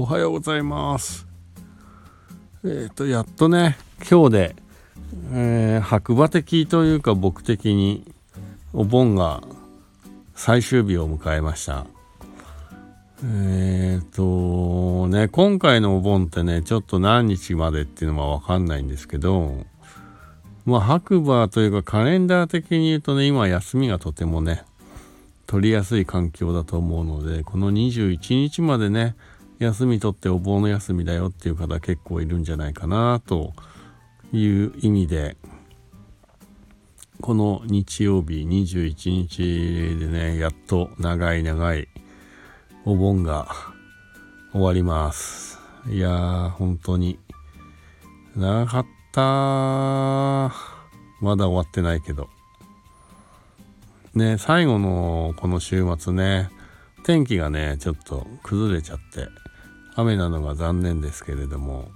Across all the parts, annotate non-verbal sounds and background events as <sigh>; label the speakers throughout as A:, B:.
A: おはようございます。えっ、ー、とやっとね今日で、えー、白馬的というか僕的にお盆が最終日を迎えました。えっ、ー、とね今回のお盆ってねちょっと何日までっていうのは分かんないんですけどまあ白馬というかカレンダー的に言うとね今休みがとてもね取りやすい環境だと思うのでこの21日までね休み取ってお盆の休みだよっていう方結構いるんじゃないかなという意味でこの日曜日21日でねやっと長い長いお盆が終わります。いやー本当に長かったまだ終わってないけど。ね、最後のこの週末ね、天気がね、ちょっと崩れちゃって、雨なのが残念ですけれども、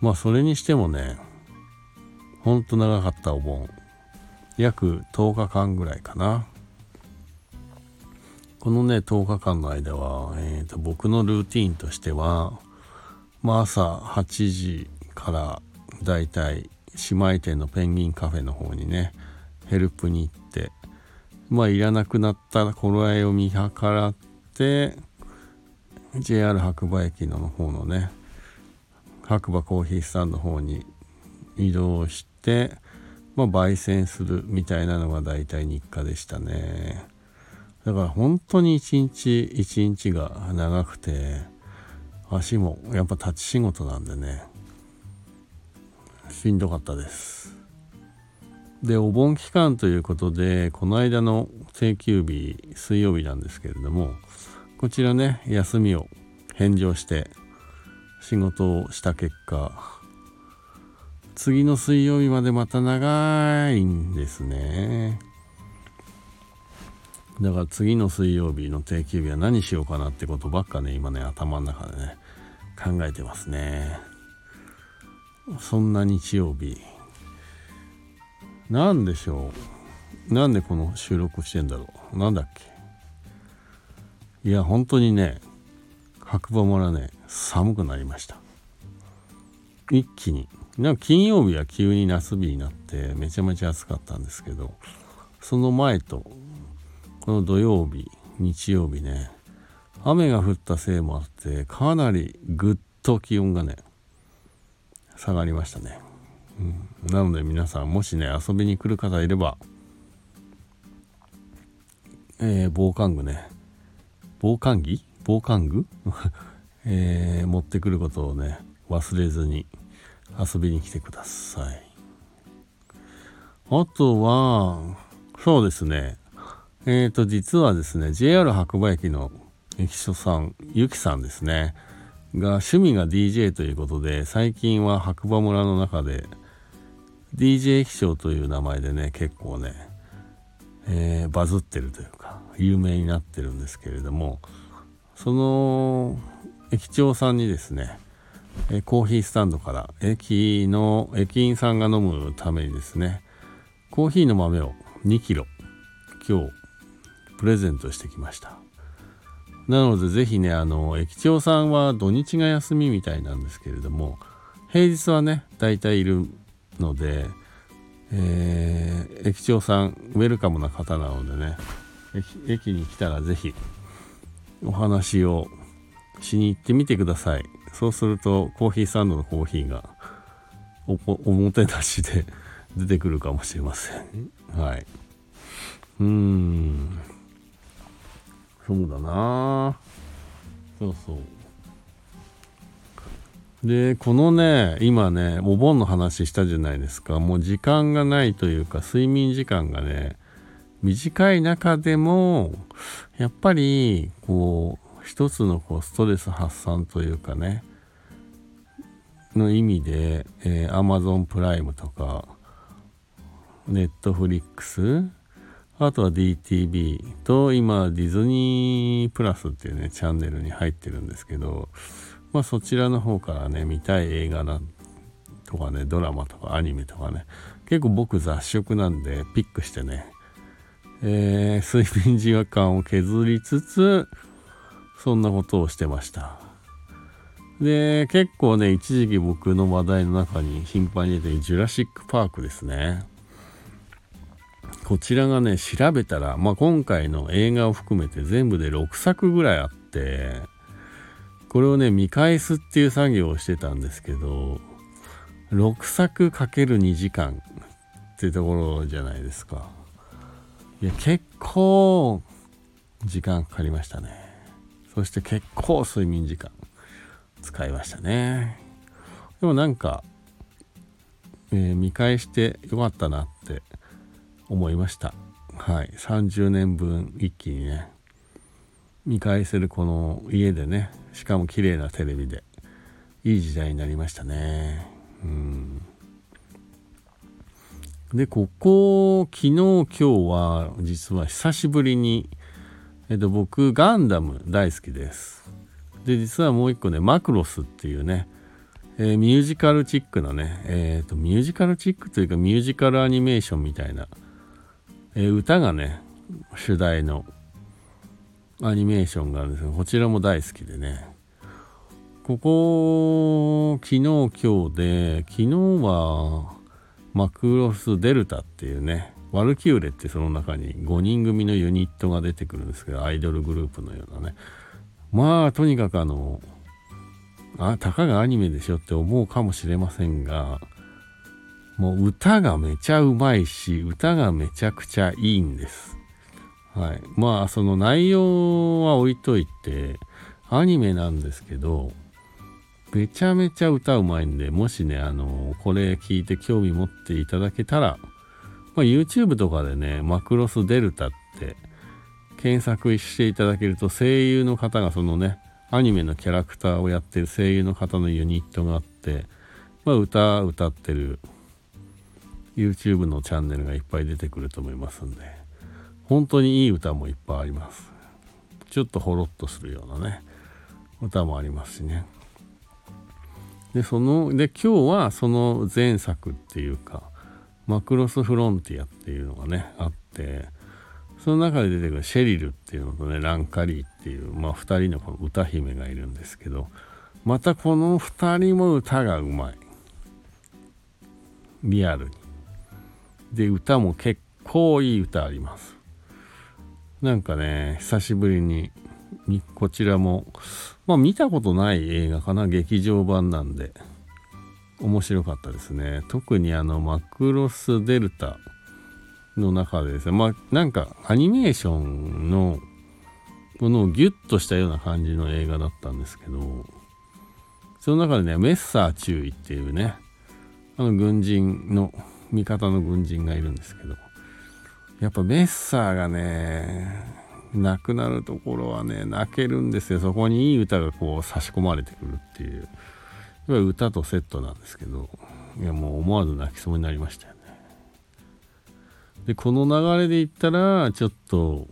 A: まあそれにしてもね、ほんと長かったお盆。約10日間ぐらいかな。このね、10日間の間は、えーと、僕のルーティンとしては、まあ朝8時からだいたい姉妹店のペンギンカフェの方にね、ヘルプに行って、まあいらなくなった頃合いを見計らって JR 白馬駅の方のね白馬コーヒースタンドの方に移動して、まあ、焙煎するみたいなのが大体日課でしたね。だから本当に一日一日が長くて足もやっぱ立ち仕事なんでねしんどかったです。でお盆期間ということでこの間の定休日水曜日なんですけれどもこちらね休みを返上して仕事をした結果次の水曜日までまた長いんですね。だから次の水曜日の定休日は何しようかなってことばっかね今ね頭の中でね考えてますね。そんな日曜日。何でしょう。なんでこの収録してんだろう。なんだっけ。いや本当にね白馬村ね寒くなりました。一気に。なんか金曜日は急に夏日になってめちゃめちゃ暑かったんですけどその前とこの土曜日日曜日ね雨が降ったせいもあってかなりぐっと気温がね下がりましたね。うん、なので皆さんもしね遊びに来る方いればえー、防寒具ね防寒着？防寒具、<laughs> えー、持ってくることをね忘れずに遊びに来てください。あとはそうですね。えっ、ー、と実はですね JR 白馬駅の駅所さんゆきさんですねが趣味が DJ ということで最近は白馬村の中で DJ 液晶という名前でね結構ね、えー、バズってるというか有名になってるんですけれどもその駅長さんにですねえコーヒースタンドから駅の駅員さんが飲むためにですねコーヒーの豆を2キロ今日プレゼントしてきました。なのでぜひねあの駅長さんは土日が休みみたいなんですけれども平日はね大体いるので、えー、駅長さんウェルカムな方なのでね駅に来たら是非お話をしに行ってみてください。そうするとコーヒーサンドのコーヒーがおおもてなしで <laughs> 出てくるかもしれません。はい。うん。そうだな。そうそう。でこのね今ねお盆の話したじゃないですか。もう時間がないというか睡眠時間がね短い中でもやっぱりこう一つのこうストレス発散というかねの意味で、えー、Amazon プライムとか Netflix あとは DTV と今ディズニープラスっていうねチャンネルに入ってるんですけどまあそちらの方からね、見たい映画なとかね、ドラマとかアニメとかね、結構僕雑食なんでピックしてね、えー、睡眠時間を削りつつ、そんなことをしてました。で、結構ね、一時期僕の話題の中に頻繁に出てジュラシック・パークですね。こちらがね、調べたら、まあ、今回の映画を含めて全部で6作ぐらいあって、これをね、見返すっていう作業をしてたんですけど、6作かける2時間ってところじゃないですか。いや、結構時間かかりましたね。そして結構睡眠時間使いましたね。でもなんか、えー、見返してよかったなって思いました。はい。30年分一気にね、見返せるこの家でね、しかも綺麗なテレビで、いい時代になりましたね。うん。で、ここ、昨日、今日は、実は久しぶりに、えっと、僕、ガンダム大好きです。で、実はもう一個ね、マクロスっていうね、えー、ミュージカルチックなね、えっ、ー、と、ミュージカルチックというか、ミュージカルアニメーションみたいな、えー、歌がね、主題のアニメーションがあるんですけど、こちらも大好きでね。ここ、昨日、今日で、昨日は、マクロスデルタっていうね、ワルキューレってその中に5人組のユニットが出てくるんですけど、アイドルグループのようなね。まあ、とにかくあの、あ、たかがアニメでしょって思うかもしれませんが、もう歌がめちゃうまいし、歌がめちゃくちゃいいんです。はい。まあ、その内容は置いといて、アニメなんですけど、めちゃめちゃ歌うまいんで、もしね、あの、これ聞いて興味持っていただけたら、まあ、YouTube とかでね、マクロスデルタって検索していただけると、声優の方がそのね、アニメのキャラクターをやってる声優の方のユニットがあって、まあ、歌歌ってる YouTube のチャンネルがいっぱい出てくると思いますんで、本当にいい歌もいっぱいあります。ちょっとほろっとするようなね、歌もありますしね。で、その、で、今日はその前作っていうか、マクロスフロンティアっていうのがね、あって、その中で出てくるシェリルっていうのとね、ランカリーっていう、まあ二人のこの歌姫がいるんですけど、またこの二人も歌がうまい。リアルに。で、歌も結構いい歌あります。なんかね、久しぶりに、こちらも、まあ見たことない映画かな、劇場版なんで、面白かったですね。特にあの、マクロスデルタの中でですね、まあなんかアニメーションのものをギュッとしたような感じの映画だったんですけど、その中でね、メッサー注意っていうね、あの軍人の、味方の軍人がいるんですけど、やっぱメッサーがね、亡くなるところはね、泣けるんですよ。そこにいい歌がこう差し込まれてくるっていう。歌とセットなんですけど、いやもう思わず泣きそうになりましたよね。で、この流れで言ったら、ちょっと、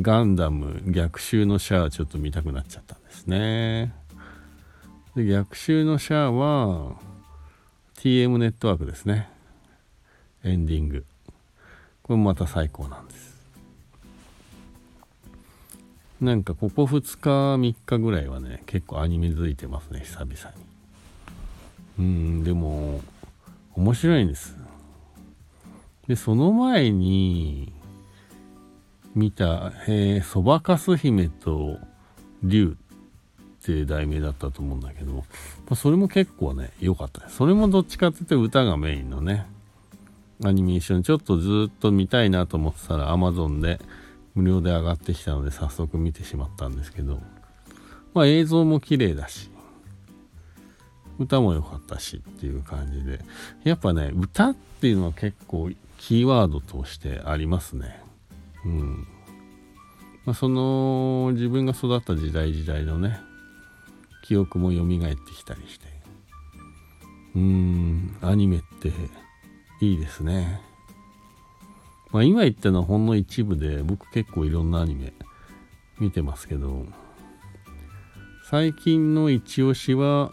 A: ガンダム逆襲のシャアちょっと見たくなっちゃったんですね。で、逆襲のシャアは、TM ネットワークですね。エンディング。これまた最高なんです。なんかここ2日3日ぐらいはね結構アニメづいてますね久々に。うんでも面白いんです。でその前に見た「、そばかす姫と竜」って題名だったと思うんだけど、まあ、それも結構ね良かったそれもどっちかっていうと歌がメインのねアニメーションちょっとずっと見たいなと思ってたら Amazon で無料で上がってきたので早速見てしまったんですけど、まあ映像も綺麗だし、歌も良かったしっていう感じで、やっぱね、歌っていうのは結構キーワードとしてありますね。うん。まあ、その自分が育った時代時代のね、記憶も蘇ってきたりして、うーん、アニメっていいですね。まあ、今言ったのはほんの一部で僕結構いろんなアニメ見てますけど最近の一押しは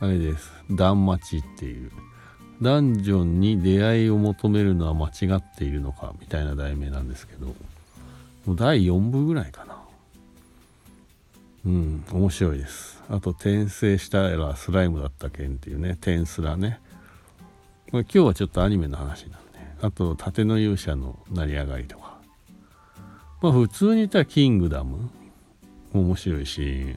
A: あれです「ダンマチ」っていうダンジョンに出会いを求めるのは間違っているのかみたいな題名なんですけどもう第4部ぐらいかな。うん面白いです。あと転生したらスライムだったけんっていうね転スラね。これ今日はちょっとアニメの話なんで。あと盾の勇者の成り上がりとか。まあ普通に言ったらキングダム。面白いし。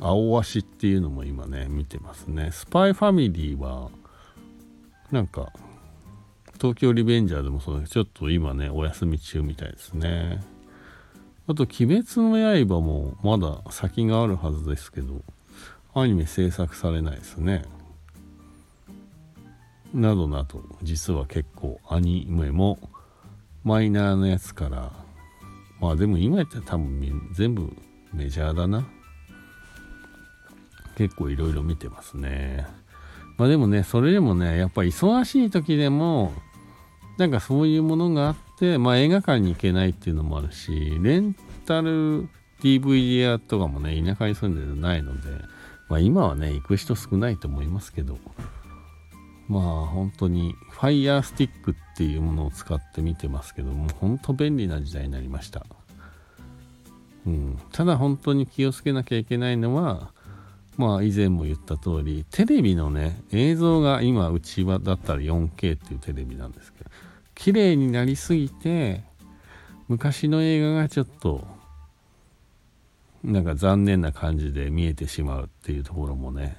A: 青足っていうのも今ね見てますね。スパイファミリーはなんか東京リベンジャーでもそうだけどちょっと今ねお休み中みたいですね。あと「鬼滅の刃」もまだ先があるはずですけどアニメ制作されないですね。などなど実は結構アニメもマイナーなやつから。まあでも今やったら多分全部メジャーだな。結構いろいろ見てますね。まあでもねそれでもねやっぱ忙しい時でもなんかそういうものがあってまあ映画館に行けないっていうのもあるしレンタル DVD 屋とかもね田舎に住んでないのでまあ今はね行く人少ないと思いますけど。まあ本当に Fire Stick っていうものを使って見てますけども本当便利な時代になりました、うん、ただ本当に気をつけなきゃいけないのはまあ以前も言った通りテレビのね映像が今うちはだったら 4K っていうテレビなんですけど綺麗になりすぎて昔の映画がちょっとなんか残念な感じで見えてしまうっていうところもね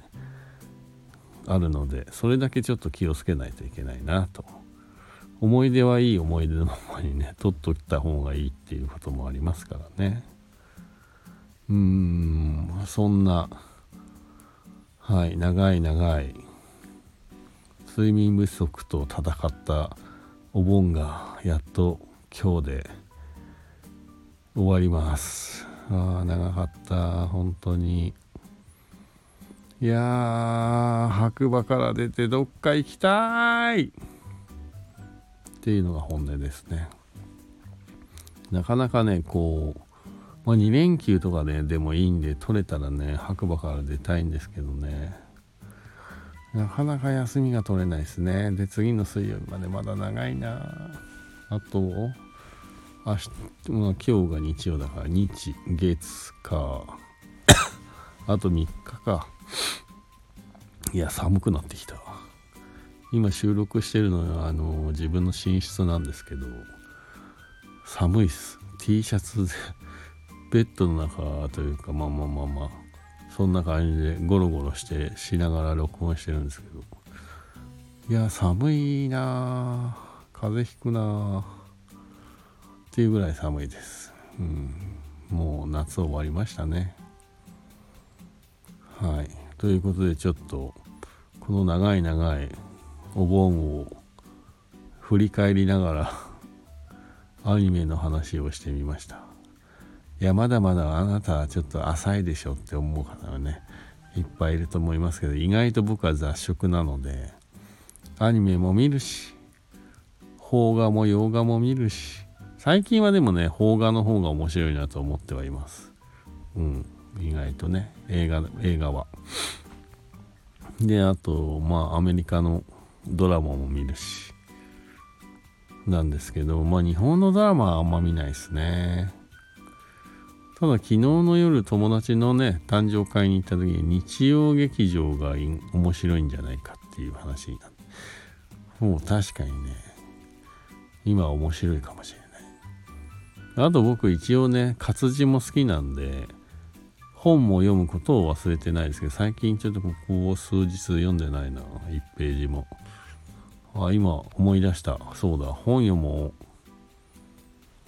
A: あるのでそれだけちょっと気をつけないといけないなと。思い出はいい思い出のままにね取っときた方がいいっていうこともありますからね。うーん。そんなはい長い長い。睡眠不足と戦ったお盆がやっと今日で終わります。ああ長かった。本当に。いやー白馬から出てどっか行きたい。っていうのが本音ですね。なかなかねこうまあ、2連休とかねでもいいんで取れたらね白馬から出たいんですけどね。なかなか休みが取れないですね。で次の水曜日までまだ長いな。あと明日、まあ、今日が日曜だから日月かあと3日か。いや寒くなってきた。今収録してるのはあの自分の寝室なんですけど寒いっす。T シャツで <laughs> ベッドの中というかまあまあまあまあそんな感じでゴロゴロしてしながら録音してるんですけど。いや寒いな風邪ひくなっていうぐらい寒いです、うん、もう夏終わりましたね。はい。ということでちょっとこの長い長いお盆を振り返りながら <laughs> アニメの話をしてみました。いやまだまだあなたはちょっと浅いでしょって思う方はねいっぱいいると思いますけど意外と僕は雑食なのでアニメも見るし邦画も洋画も見るし最近はでもね邦画の方が面白いなと思ってはいます。うん。意外とね映画映画は。であとまあアメリカのドラマも見るしなんですけどまあ日本のドラマはあんま見ないですね。ただ昨日の夜友達のね誕生会に行った時に日曜劇場が面白いんじゃないかっていう話になって。もう確かにね今面白いかもしれない。あと僕一応ね活字も好きなんで本も読むことを忘れてないですけど最近ちょっとここ数日読んでないな1ページも。あ今思い出した。そうだ本読もう。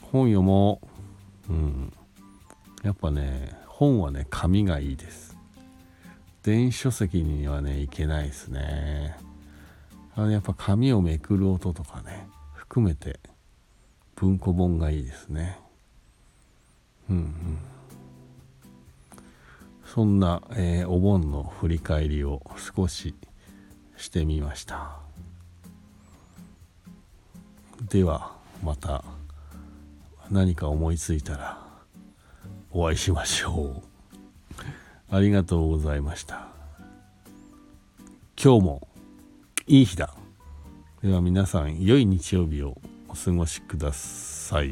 A: 本読もう。うん。やっぱね本はね紙がいいです。電子書籍にはねいけないですね。あのやっぱ紙をめくる音とかね含めて文庫本がいいですね。うんうん。そんな、えー、お盆の振り返りを少ししてみましたではまた何か思いついたらお会いしましょう。ありがとうございました。今日もいい日だ。では皆さん、良い日曜日をお過ごしください。